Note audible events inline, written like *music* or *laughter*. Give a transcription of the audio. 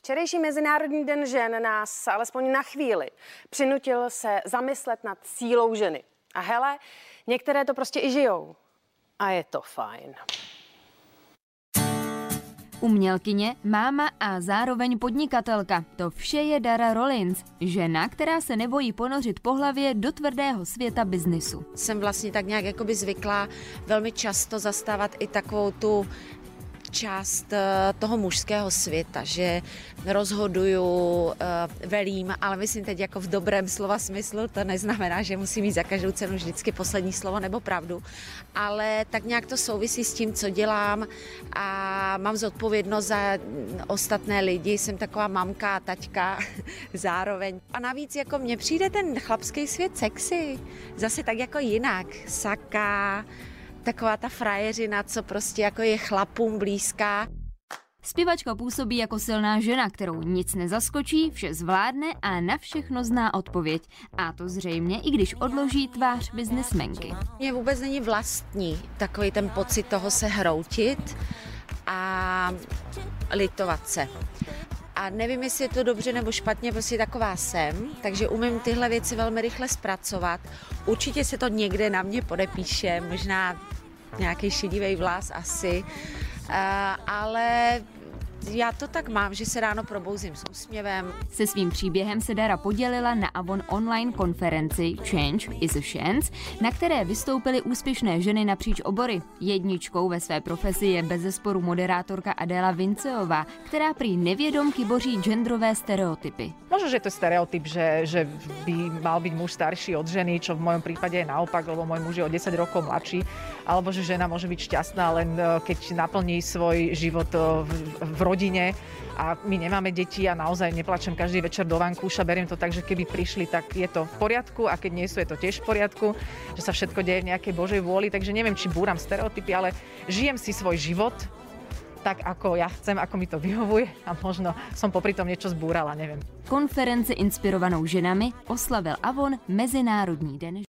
Včerejší Mezinárodní den žen nás alespoň na chvíli přinutil se zamyslet nad sílou ženy. A hele, některé to prostě i žijou. A je to fajn. Umělkyně, máma a zároveň podnikatelka. To vše je Dara Rollins, žena, která se nebojí ponořit po hlavě do tvrdého světa biznisu. Jsem vlastně tak nějak jakoby zvyklá velmi často zastávat i takovou tu část eh, toho mužského světa, že rozhoduju, eh, velím, ale myslím teď jako v dobrém slova smyslu, to neznamená, že musím mít za každou cenu vždycky poslední slovo nebo pravdu, ale tak nějak to souvisí s tím, co dělám a mám zodpovědnost za ostatné lidi, jsem taková mamka a taťka *laughs* zároveň. A navíc jako mně přijde ten chlapský svět sexy, zase tak jako jinak, saka, taková ta frajeřina, co prostě jako je chlapům blízká. Zpěvačka působí jako silná žena, kterou nic nezaskočí, vše zvládne a na všechno zná odpověď. A to zřejmě, i když odloží tvář biznesmenky. Mně vůbec není vlastní takový ten pocit toho se hroutit a litovat se. A nevím, jestli je to dobře nebo špatně, prostě taková jsem, takže umím tyhle věci velmi rychle zpracovat. Určitě se to někde na mě podepíše, možná nějaký šedivý vlas asi, ale já to tak mám, že se ráno probouzím s úsměvem. Se svým příběhem se Dara podělila na Avon online konferenci Change is a Chance, na které vystoupily úspěšné ženy napříč obory. Jedničkou ve své profesi je bezesporu moderátorka Adéla Vinceová, která prý nevědomky boří genderové stereotypy. Možno, že to je stereotyp, že, že by mal byť muž starší od ženy, čo v mojom prípade je naopak, lebo môj muž je o 10 rokov mladší, alebo že žena môže byť šťastná len eh, keď naplní svoj život eh, v, v rodine a my nemáme deti a naozaj neplačem každý večer do vankúša, beriem to tak, že keby prišli, tak je to v poriadku a keď nie sú, je to tiež v poriadku, že sa všetko deje v nejakej Božej vôli, takže neviem, či búram stereotypy, ale žijem si svoj život tak, ako ja chcem, ako mi to vyhovuje a možno som popri tom niečo zbúrala, neviem. Konference inspirovanou ženami oslavil Avon Mezinárodní den